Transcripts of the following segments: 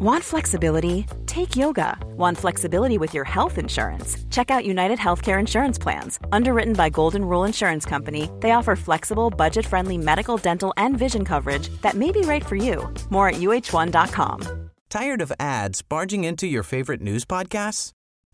Want flexibility? Take yoga. Want flexibility with your health insurance? Check out United Healthcare Insurance Plans. Underwritten by Golden Rule Insurance Company, they offer flexible, budget friendly medical, dental, and vision coverage that may be right for you. More at uh1.com. Tired of ads barging into your favorite news podcasts?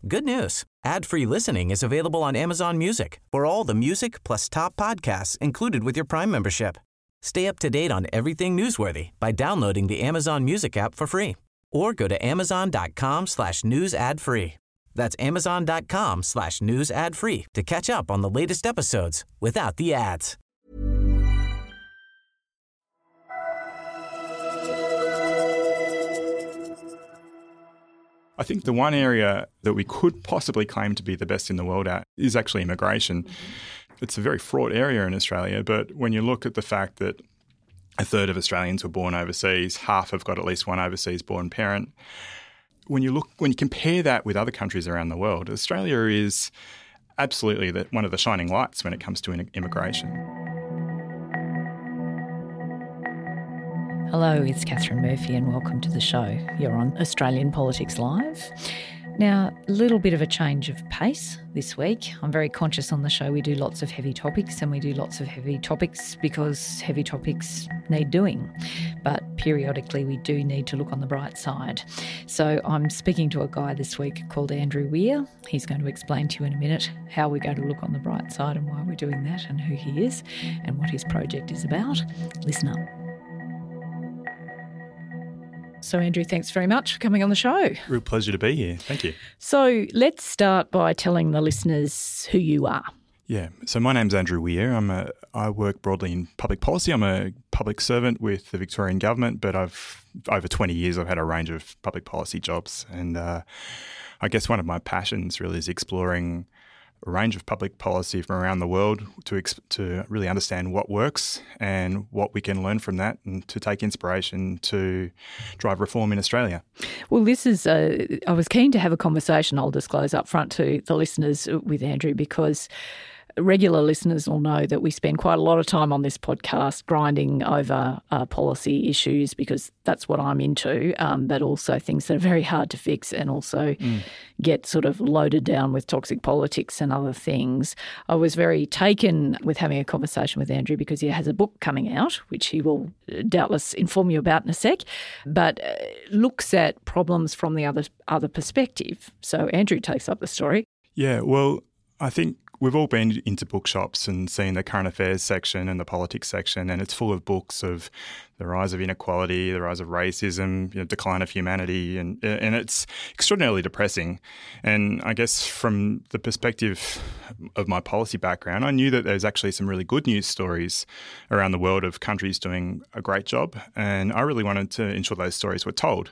Good news ad free listening is available on Amazon Music for all the music plus top podcasts included with your Prime membership. Stay up to date on everything newsworthy by downloading the Amazon Music app for free or go to amazon.com slash news ad free. That's amazon.com slash news ad free to catch up on the latest episodes without the ads. I think the one area that we could possibly claim to be the best in the world at is actually immigration. Mm-hmm. It's a very fraught area in Australia, but when you look at the fact that a third of Australians were born overseas, half have got at least one overseas born parent. When you look when you compare that with other countries around the world, Australia is absolutely the, one of the shining lights when it comes to immigration. Hello, it's Katharine Murphy, and welcome to the show. You're on Australian Politics Live. Now, a little bit of a change of pace this week. I'm very conscious on the show we do lots of heavy topics, and we do lots of heavy topics because heavy topics need doing. But periodically, we do need to look on the bright side. So, I'm speaking to a guy this week called Andrew Weir. He's going to explain to you in a minute how we're going to look on the bright side and why we're doing that, and who he is, and what his project is about. Listen up. So, Andrew, thanks very much for coming on the show. Real pleasure to be here. Thank you. So, let's start by telling the listeners who you are. Yeah. So my name's Andrew Weir. I'm a I work broadly in public policy. I'm a public servant with the Victorian government, but I've over 20 years I've had a range of public policy jobs, and uh, I guess one of my passions really is exploring a range of public policy from around the world to to really understand what works and what we can learn from that, and to take inspiration to drive reform in Australia. Well, this is. A, I was keen to have a conversation. I'll disclose up front to the listeners with Andrew because regular listeners will know that we spend quite a lot of time on this podcast grinding over uh, policy issues because that's what I'm into, um, but also things that are very hard to fix and also mm. get sort of loaded down with toxic politics and other things. I was very taken with having a conversation with Andrew because he has a book coming out, which he will uh, doubtless inform you about in a sec, but uh, looks at problems from the other other perspective. So Andrew takes up the story. Yeah, well, I think we've all been into bookshops and seen the current affairs section and the politics section, and it's full of books of the rise of inequality, the rise of racism, you know, decline of humanity, and and it's extraordinarily depressing. And I guess from the perspective of my policy background, I knew that there's actually some really good news stories around the world of countries doing a great job, and I really wanted to ensure those stories were told.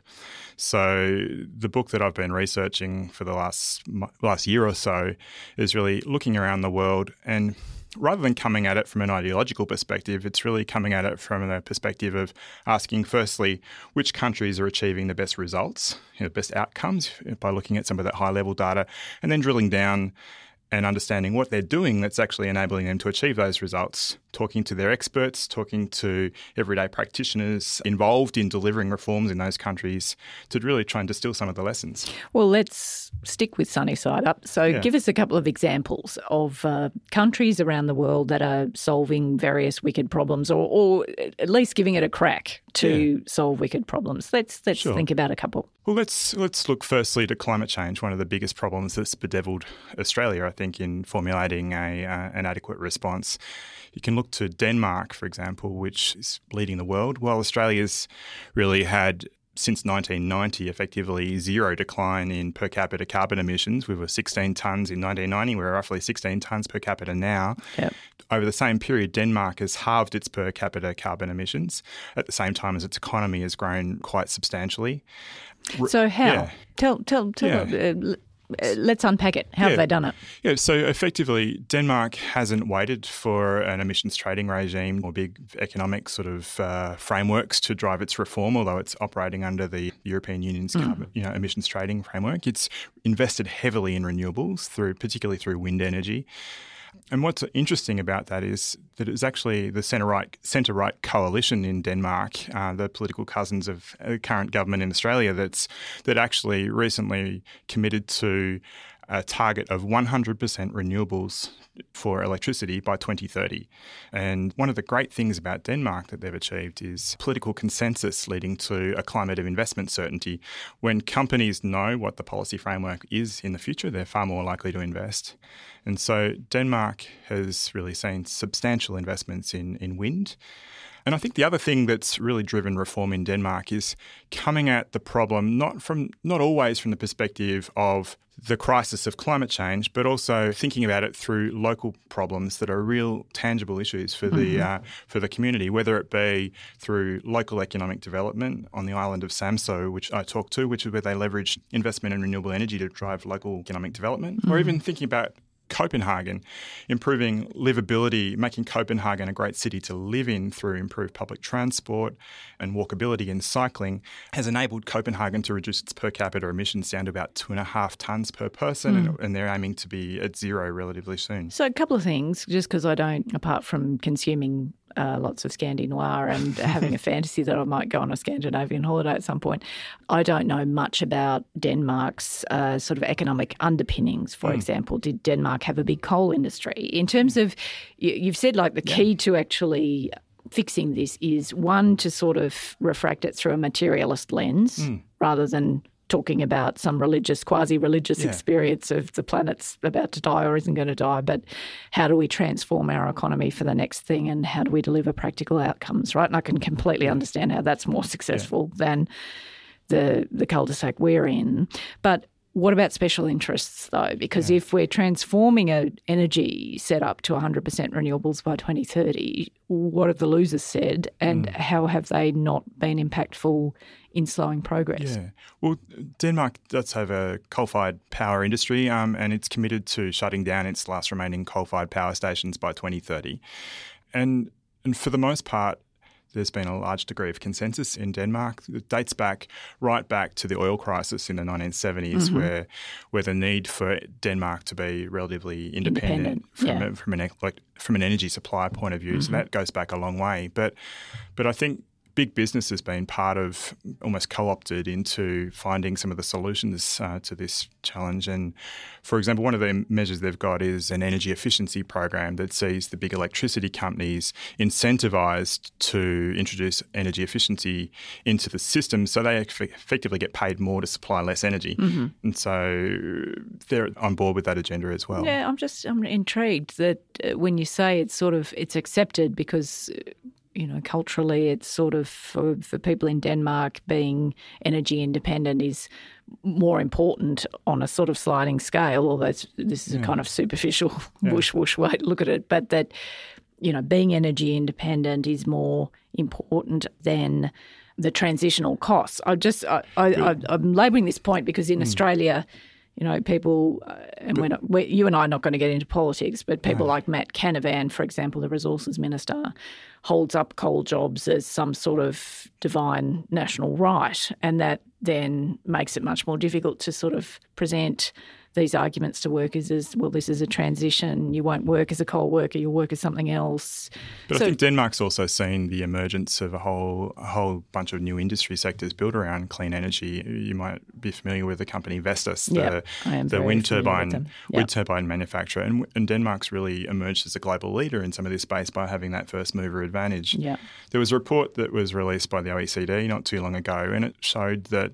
So the book that I've been researching for the last last year or so is really looking around the world and rather than coming at it from an ideological perspective, it's really coming at it from the perspective of asking, firstly, which countries are achieving the best results, you know, best outcomes by looking at some of that high level data, and then drilling down and understanding what they're doing that's actually enabling them to achieve those results. Talking to their experts, talking to everyday practitioners involved in delivering reforms in those countries to really try and distill some of the lessons. Well, let's stick with sunny side up. So, yeah. give us a couple of examples of uh, countries around the world that are solving various wicked problems, or, or at least giving it a crack to yeah. solve wicked problems. Let's let's sure. think about a couple. Well, let's let's look firstly to climate change, one of the biggest problems that's bedeviled Australia, I think, in formulating a uh, an adequate response. You can look to Denmark, for example, which is leading the world, while Australia's really had since 1990, effectively zero decline in per capita carbon emissions. We were 16 tonnes in 1990. We're roughly 16 tonnes per capita now. Yep. Over the same period, Denmark has halved its per capita carbon emissions at the same time as its economy has grown quite substantially. So how? Yeah. Tell tell tell. Yeah. Uh, let's unpack it. How yeah. have they done it? Yeah, so effectively, Denmark hasn't waited for an emissions trading regime or big economic sort of uh, frameworks to drive its reform, although it's operating under the European Union's mm. carbon, you know, emissions trading framework. It's invested heavily in renewables, through particularly through wind energy. And what's interesting about that is that it's actually the centre right centre right coalition in Denmark, uh, the political cousins of the current government in Australia, that's that actually recently committed to a target of 100% renewables for electricity by 2030. And one of the great things about Denmark that they've achieved is political consensus leading to a climate of investment certainty. When companies know what the policy framework is in the future, they're far more likely to invest. And so Denmark has really seen substantial investments in, in wind. And I think the other thing that's really driven reform in Denmark is coming at the problem not from not always from the perspective of the crisis of climate change, but also thinking about it through local problems that are real tangible issues for the mm-hmm. uh, for the community, whether it be through local economic development on the island of Samsø, which I talked to, which is where they leverage investment in renewable energy to drive local economic development, mm-hmm. or even thinking about Copenhagen, improving livability, making Copenhagen a great city to live in through improved public transport and walkability and cycling, has enabled Copenhagen to reduce its per capita emissions down to about two and a half tonnes per person, mm. and, hmm. and, they're aiming to be at zero relatively soon. So, a couple of things, just because I don't, apart from consuming uh, lots of Scandi Noir and having a fantasy that I might go on a Scandinavian holiday at some point. I don't know much about Denmark's uh, sort of economic underpinnings, for mm. example. Did Denmark have a big coal industry? In terms of, you've said like the key yeah. to actually fixing this is one to sort of refract it through a materialist lens mm. rather than talking about some religious, quasi religious yeah. experience of the planet's about to die or isn't going to die, but how do we transform our economy for the next thing and how do we deliver practical outcomes, right? And I can completely understand how that's more successful yeah. than the the cul-de-sac we're in. But what about special interests, though? Because yeah. if we're transforming an energy setup to 100% renewables by 2030, what have the losers said, and mm. how have they not been impactful in slowing progress? Yeah. Well, Denmark does have a coal fired power industry, um, and it's committed to shutting down its last remaining coal fired power stations by 2030. And, and for the most part, there's been a large degree of consensus in Denmark. It dates back right back to the oil crisis in the 1970s, mm-hmm. where where the need for Denmark to be relatively independent, independent from, yeah. a, from an like, from an energy supply point of view. Mm-hmm. So that goes back a long way. But but I think big business has been part of almost co-opted into finding some of the solutions uh, to this challenge. And for example, one of the measures they've got is an energy efficiency program that sees the big electricity companies incentivized to introduce energy efficiency into the system, so they effectively get paid more to supply less energy. Mm-hmm. And so they're on board with that agenda as well. Yeah, I'm just I'm intrigued that uh, when you say it's sort of it's accepted because you know, culturally, it's sort of for, for people in Denmark being energy independent is more important on a sort of sliding scale. Although this is yeah. a kind of superficial yeah. whoosh whoosh way to look at it, but that you know, being energy independent is more important than the transitional costs. I just I, I, am labelling this point because in mm. Australia you know, people, uh, and we're not, we're, you and I are not going to get into politics, but people like Matt Canavan, for example, the resources minister, holds up coal jobs as some sort of divine national right. And that then makes it much more difficult to sort of present these arguments to workers as well, this is a transition. You won't work as a coal worker, you'll work as something else. But so, I think Denmark's also seen the emergence of a whole a whole bunch of new industry sectors built around clean energy. You might be familiar with the company Vestas, the, yep, the wind turbine yep. wind turbine manufacturer. And, and, Denmark's really emerged as a global leader in some of this space by having that first mover advantage. Yep. There was a report that was released by the OECD not too long ago, and it showed that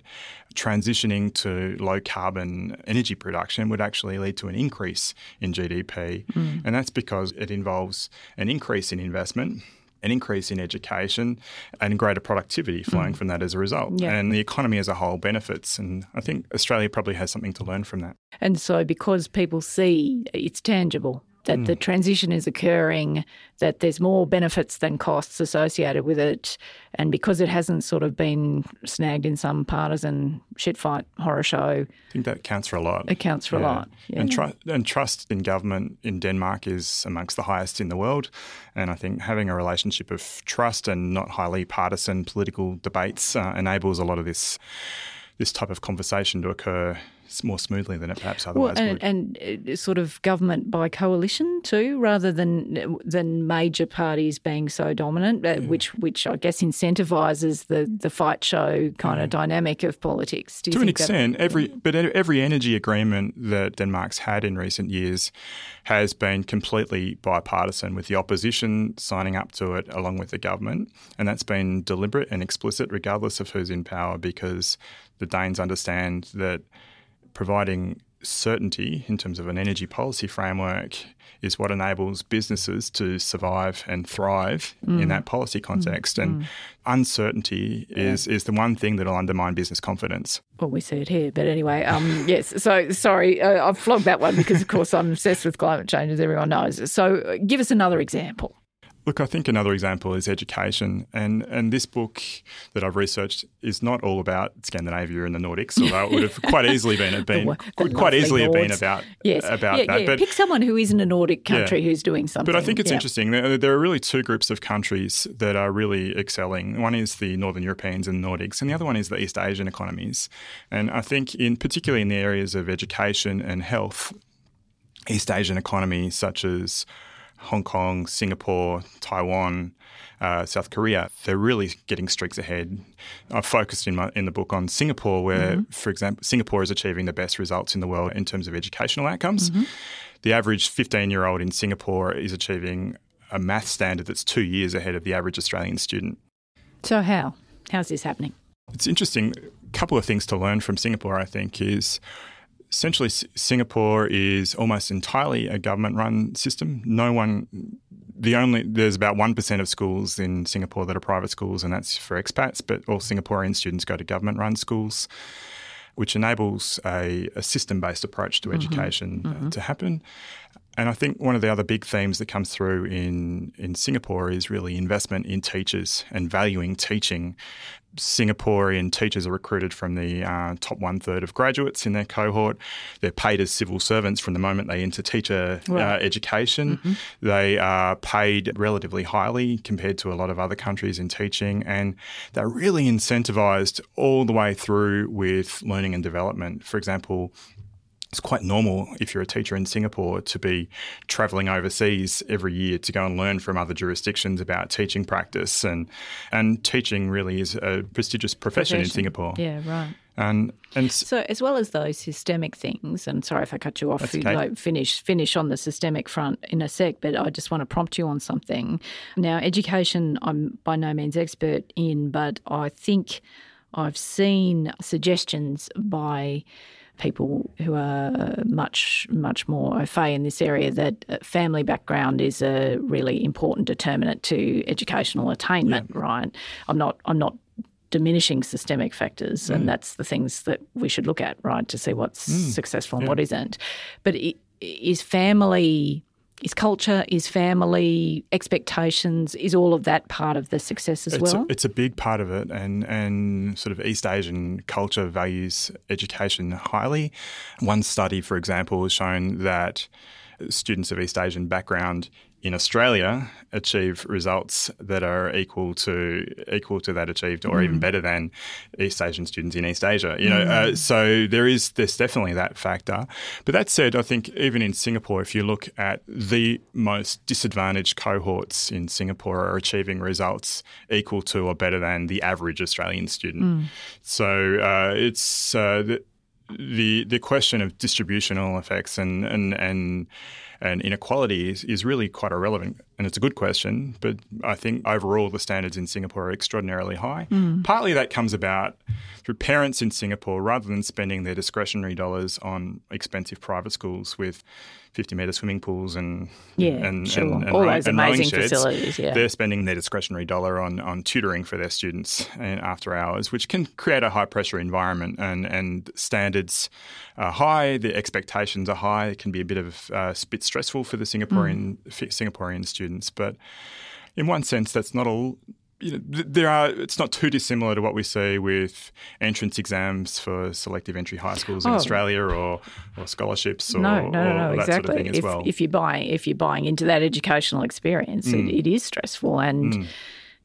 transitioning to low carbon energy production would actually lead to an increase in GDP. Mm. And that's because it involves an increase in investment an increase in education and greater productivity flowing mm. from that as a result. Yeah. And the economy as a whole benefits. And I think Australia probably has something to learn from that. And so, because people see it's tangible, that mm. the transition is occurring, that there's more benefits than costs associated with it. And because it hasn't sort of been snagged in some partisan shitfight horror show. I think that counts for a lot. It counts for yeah. a lot. Yeah. And, tr- and trust in government in Denmark is amongst the highest in the world. And I think having a relationship of trust and not highly partisan political debates uh, enables a lot of this this type of conversation to occur more smoothly than it perhaps otherwise well, and, would. and uh, sort of government by coalition too, rather than than major parties being so dominant, uh, yeah. which which I guess incentivises the the fight show kind yeah. of dynamic of politics. to an extent, that, every but every energy agreement that Denmark's had in recent years has been completely bipartisan, with the opposition signing up to it along with the government, and that's been deliberate and explicit, regardless of who's in power, because the Danes understand that providing certainty in terms of an energy policy framework is what enables businesses to survive and thrive mm. in that policy context. Mm. And mm. uncertainty yeah. is is the one thing that'll undermine business confidence. Well, we see it here, but anyway, um, yes. So sorry, uh, I've flogged that one because, of course, I'm obsessed with climate change, as everyone knows. So, give us another example. Look, I think another example is education, and and this book that I've researched is not all about Scandinavia and the Nordics, although it would have quite easily been been the, the quite easily have been about yes. about yeah, that. Yeah. But pick someone who isn't a Nordic country yeah. who's doing something. But I think it's interesting. There, there, are really two groups of countries that are really excelling. One is the Northern Europeans and Nordics, and the other one is the East Asian economies. And I think, in particularly in the areas of education and health, East Asian economies such as Hong Kong, Singapore, Taiwan, uh, South Korea, they're really getting streaks ahead. I've focused in my in the book on Singapore, where, mm-hmm. for example, Singapore is achieving the best results in the world in terms of educational outcomes. Mm-hmm. The average 15 year old in Singapore is achieving a math standard that's two years ahead of the average Australian student. So how? How's this happening? It's interesting. A couple of things to learn from Singapore, I think, is essentially Singapore is almost entirely a government run system. No one the only there's about 1% of schools in Singapore that are private schools and that's for expats, but all Singaporean students go to government run schools which enables a, a system-based approach to mm-hmm. education mm-hmm. to happen. And I think one of the other big themes that comes through in, in Singapore is really investment in teachers and valuing teaching. Singaporean teachers are recruited from the uh, top one third of graduates in their cohort. They're paid as civil servants from the moment they enter teacher uh, right. uh, education. Mm-hmm. They are paid relatively highly compared to a lot of other countries in teaching, and they're really incentivized all the way through with learning and development. For example, it's quite normal if you're a teacher in Singapore to be traveling overseas every year to go and learn from other jurisdictions about teaching practice and and teaching really is a prestigious profession, profession. in Singapore. Yeah, right. And and so as well as those systemic things, and sorry if I cut you off, you okay. like finish finish on the systemic front in a sec, but I just want to prompt you on something. Now, education, I'm by no means expert in, but I think I've seen suggestions by people who are much, much more au fait in this area that uh, family background is a really important determinant to educational attainment, yeah. right? I'm not, I'm not diminishing systemic factors, mm. and that's the things that we should look at, right, to see what's mm. successful and yeah. what isn't. But it, is family is culture, is family, expectations, is all of that part of the success as it's well? A, it's a big part of it, and and sort of East Asian culture values education highly. One study, for example, has shown that students of East Asian background in Australia achieve results that are equal to equal to that achieved, or mm. even better than East Asian students in East Asia. You know, mm. uh, so there is there's definitely that factor. But that said, I think even in Singapore, if you look at the most disadvantaged cohorts in Singapore, are achieving results equal to or better than the average Australian student. Mm. So uh, it's uh, the, the the question of distributional effects and and and and inequality is, is really quite irrelevant. And it's a good question, but I think overall the standards in Singapore are extraordinarily high. Mm. Partly that comes about through parents in Singapore, rather than spending their discretionary dollars on expensive private schools with 50 metre swimming pools and yeah, and, sure. and, and, all those and amazing sheds, facilities. Yeah. They're spending their discretionary dollar on, on tutoring for their students after hours, which can create a high pressure environment and, and standards are high, the expectations are high. It can be a bit of uh, bit stressful for the Singaporean mm. Singaporean students, but in one sense, that's not all you know, there are. It's not too dissimilar to what we see with entrance exams for selective entry high schools in oh. Australia, or or scholarships, or, no, no, no, that exactly. Sort of thing as if, well. if you're buying, if you're buying into that educational experience, mm. it, it is stressful, and mm.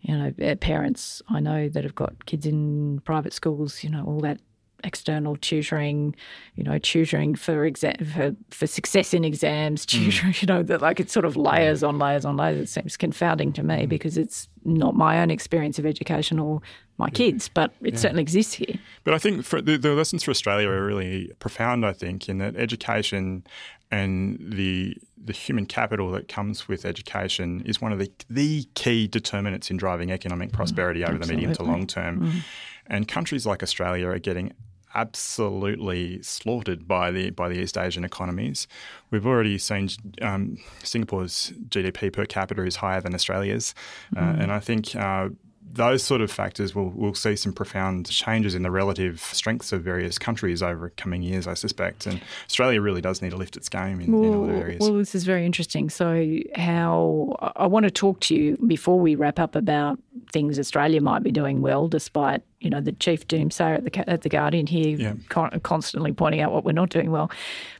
you know, parents I know that have got kids in private schools, you know, all that external tutoring, you know, tutoring for exam for, for success in exams, mm. tutoring, mm. you know, that like it's sort of layers on layers on layers. It seems confounding to me mm. because it's not my own experience of education or my kids, but it yeah. certainly exists here. But I think the, the lessons for Australia are really profound. I think in that education and the the human capital that comes with education is one of the the key determinants in driving economic mm, prosperity mm, over the medium to long term. Mm. And countries like Australia are getting absolutely slaughtered by the by the East Asian economies. We've already seen um, Singapore's GDP per capita is higher than Australia's, uh, mm. uh, and I think uh, those sort of factors will will see some profound changes in the relative strengths of various countries over coming years, I suspect. And Australia really does need to lift its game in, well, in other areas. Well, this is very interesting. So, how I want to talk to you before we wrap up about things Australia might be doing well, despite you know the chief doomsayer at the at the Guardian here yeah. con- constantly pointing out what we're not doing well.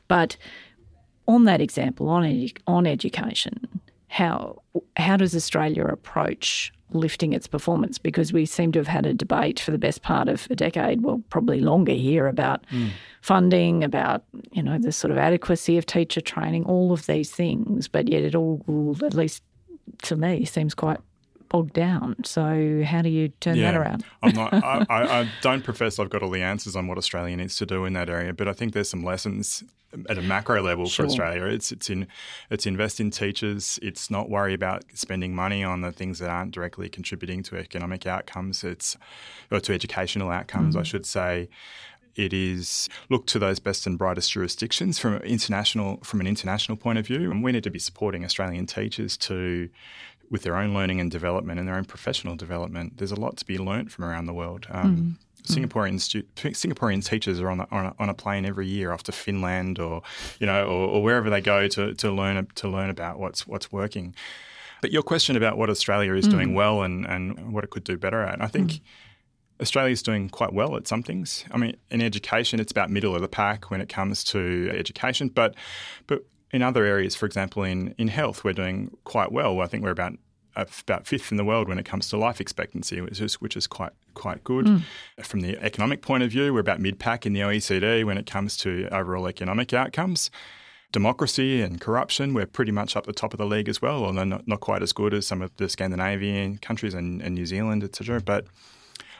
But on that example, on edu- on education, how how does Australia approach lifting its performance because we seem to have had a debate for the best part of a decade, well, probably longer here, about mm. funding, about you know the sort of adequacy of teacher training, all of these things. But yet, it all, at least to me, seems quite bogged down. So how do you turn yeah, that around? I'm not. I, I, don't profess I've got all the answers on what Australia needs to do in that area, but I think there's some lessons at a macro level sure. for Australia. It's it's in it's invest in teachers. It's not worry about spending money on the things that aren't directly contributing to economic outcomes. It's or to educational outcomes, mm-hmm. I should say it is look to those best and brightest jurisdictions from international from an international point of view, and we need to be supporting Australian teachers to with their own learning and development and their own professional development. There's a lot to be learnt from around the world. Um, mm. Singaporean stu- Singaporean teachers are on, the, on, a, on, a, plane every year off to Finland or you know or, or, wherever they go to, to learn to learn about what's what's working. But your question about what Australia is mm. doing well and, and what it could do better at, I think. Mm. Australia is doing quite well at some things. I mean, in education, it's about middle of the pack when it comes to education, but but in other areas, for example, in, in health, we're doing quite well. I think we're about about fifth in the world when it comes to life expectancy, which is which is quite quite good. Mm. From the economic point of view, we're about mid pack in the OECD when it comes to overall economic outcomes. Democracy and corruption, we're pretty much up the top of the league as well, although not, not quite as good as some of the Scandinavian countries and, and New Zealand, etc. But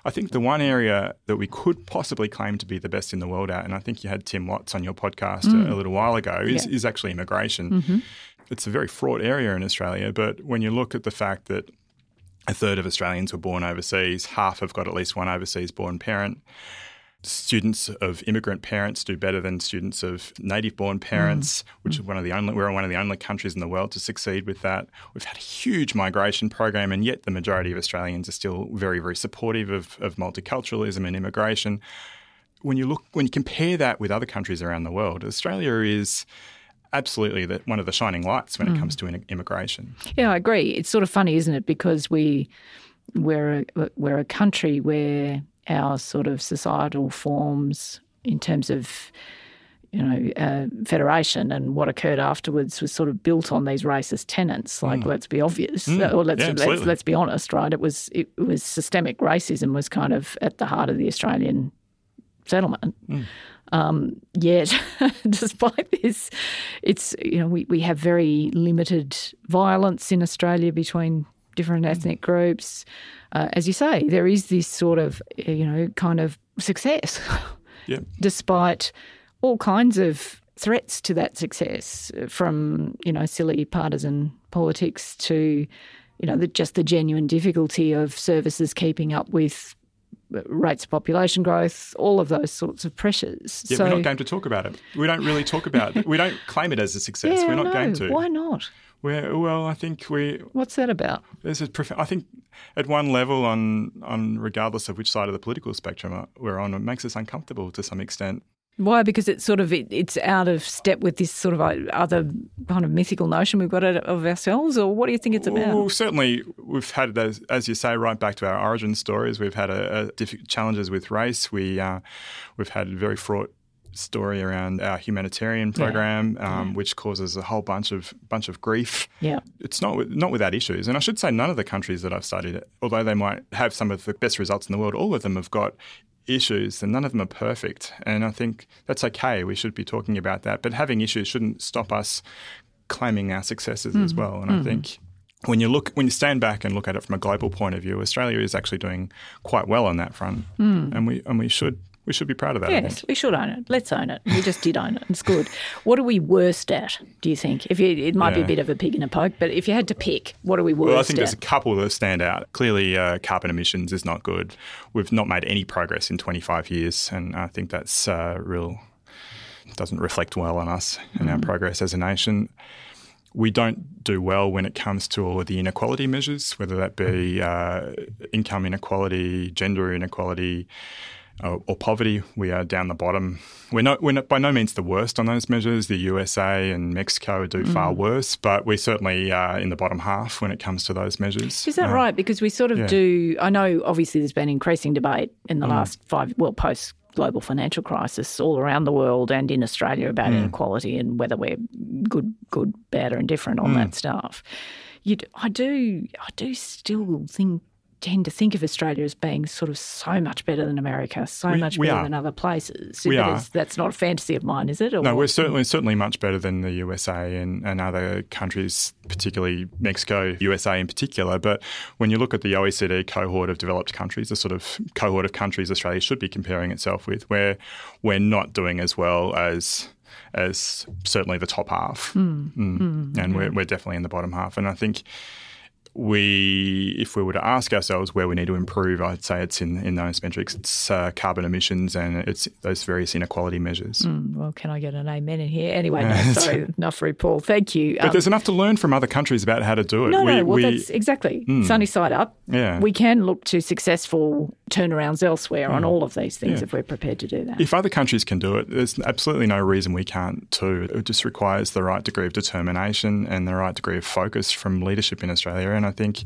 I think the one area that we could possibly claim to be the best in the world at, and I think you had Tim Watts on your podcast mm. a, a, little while ago, is, yeah. is actually immigration. Mm-hmm. It's a very fraught area in Australia, but when you look at the fact that a third of Australians were born overseas, half have got at least one overseas born parent students of immigrant parents do better than students of native born parents, mm. which is one of the only we're one of the only countries in the world to succeed with that. We've had a huge migration program and yet the majority of Australians are still very, very supportive of, of multiculturalism and immigration. When you look when you compare that with other countries around the world, Australia is absolutely the, one of the shining lights when mm. it comes to immigration. Yeah, I agree. It's sort of funny, isn't it? Because we we're a, we're a country where our sort of societal forms in terms of you know, uh, federation and what occurred afterwards was sort of built on these racist tenets. Like, mm. let's be obvious, mm. or let's, yeah, let's, let's be honest, right? It was it was systemic racism was kind of at the heart of the Australian settlement. Mm. Um, yet, despite this, it's you know we, we have very limited violence in Australia between different ethnic groups. Uh, as you say, there is this sort of, you know, kind of success, yeah. despite all kinds of threats to that success, from you know silly partisan politics to, you know, the, just the genuine difficulty of services keeping up with rates of population growth, all of those sorts of pressures. Yeah, so, we're not going to talk about it. We don't really talk about it. We don't claim it as a success. Yeah, we're not no, going to. Why not? We're, well, I think we. What's that about? There's a. I think at one level, on on regardless of which side of the political spectrum uh, we're on, it makes us uncomfortable to some extent. Why? Because it's sort of it, it's out of step with this sort of uh, other kind of mythical notion we've got of ourselves, or what do you think it's about? Well, certainly we've had, as, as you say, right back to our origin stories. We've had a, a challenges with race. We uh, we've had a very fraught story around our humanitarian program, yeah. Um, yeah. which causes a whole bunch of bunch of grief. Yeah, it's not not without issues, and I should say none of the countries that I've studied, although they might have some of the best results in the world, all of them have got issues, and none of them are perfect. And I think that's okay. We should be talking about that. But having issues shouldn't stop us claiming our successes mm-hmm. as well. And mm-hmm. I think when you look when you stand back and look at it from a global point of view, Australia is actually doing quite well on that front, mm. and we and we should we should be proud of that. Yes, we should own it. Let's own it. We just did own it. It's good. What are we worst at? Do you think? If you, it might yeah. be a bit of a pig in a poke, but if you had to pick, what are we worst? Well, I think at? there's a couple that stand out. Clearly, uh, carbon emissions is not good. We've not made any progress in 25 years, and I think that's uh, real. Doesn't reflect well on us and mm. our progress as a nation we don't do well when it comes to all of the inequality measures, whether that be uh, income inequality, gender inequality, uh, or poverty. We are down the bottom. We're not, we're not by no means the worst on those measures. The USA and Mexico do mm. far worse, but we're certainly are in the bottom half when it comes to those measures. Is that uh, right? Because we sort of yeah. do. I know, obviously, there's been increasing debate in the mm. last five, well, post global financial crisis all around the world and in Australia about mm. inequality and whether we're good, good, bad, or indifferent on mm. that stuff. You, I do, I do still think tend to think of Australia as being sort of so much better than America, so we, much better than other places. We are. That's not a fantasy of mine, is it? Or no, we're certainly certainly much better than the USA and, and other countries, particularly Mexico, USA in particular. But when you look at the OECD cohort of developed countries, the sort of cohort of countries Australia should be comparing itself with, where we're not doing as well as as certainly the top half, mm. Mm. Mm. and we're, we're definitely in the bottom half. And I think we, if we were to ask ourselves where we need to improve, I'd say it's in, in those metrics. It's uh, carbon emissions and it's those various inequality measures. Mm, well, can I get an amen in here? Anyway, no, sorry, enough for Paul. Thank you. But um, there's enough to learn from other countries about how to do it. No, we, no, well, we, that's exactly mm, sunny side up. Yeah, we can look to successful turnarounds elsewhere mm, on all of these things yeah. if we're prepared to do that. If other countries can do it, there's absolutely no reason we can't too. It just requires the right degree of determination and the right degree of focus from leadership in Australia. And I think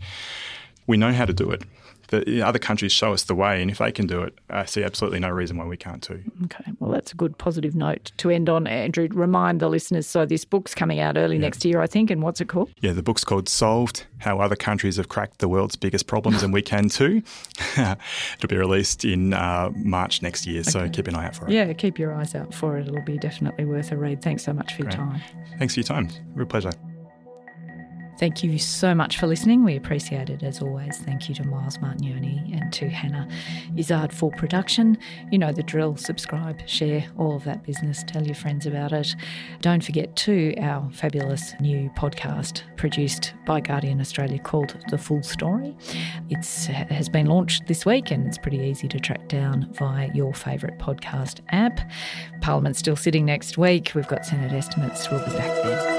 we know how to do it the other countries show us the way, and if they can do it, I see absolutely no reason why we can't too. Okay, well, that's a good positive note to end on. Andrew, remind the listeners so this book's coming out early yeah. next year, I think, and what's it called? Yeah, the book's called Solved How Other Countries Have Cracked the World's Biggest Problems, and We Can Too. It'll be released in uh, March next year, okay. so keep an eye out for it. Yeah, keep your eyes out for it. It'll be definitely worth a read. Thanks so much for Great. your time. Thanks for your time. Real pleasure. Thank you so much for listening. We appreciate it as always. Thank you to Miles Martignoni and to Hannah Izzard for production. You know the drill. Subscribe, share, all of that business. Tell your friends about it. Don't forget to our fabulous new podcast produced by Guardian Australia called The Full Story. It uh, has been launched this week and it's pretty easy to track down via your favourite podcast app. Parliament's still sitting next week. We've got Senate estimates. We'll be back then.